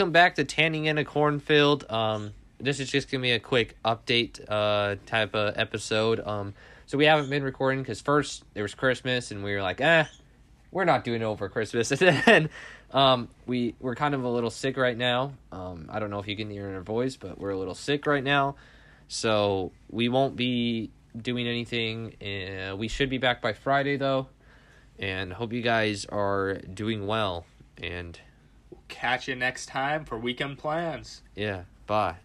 welcome back to Tanning in a Cornfield. Um, this is just gonna be a quick update uh type of episode. Um, so we haven't been recording because first there was Christmas and we were like, eh, we're not doing it over Christmas, and then um we we're kind of a little sick right now. Um, I don't know if you can hear in our voice, but we're a little sick right now, so we won't be doing anything. Uh, we should be back by Friday though, and hope you guys are doing well and Catch you next time for weekend plans. yeah, bye.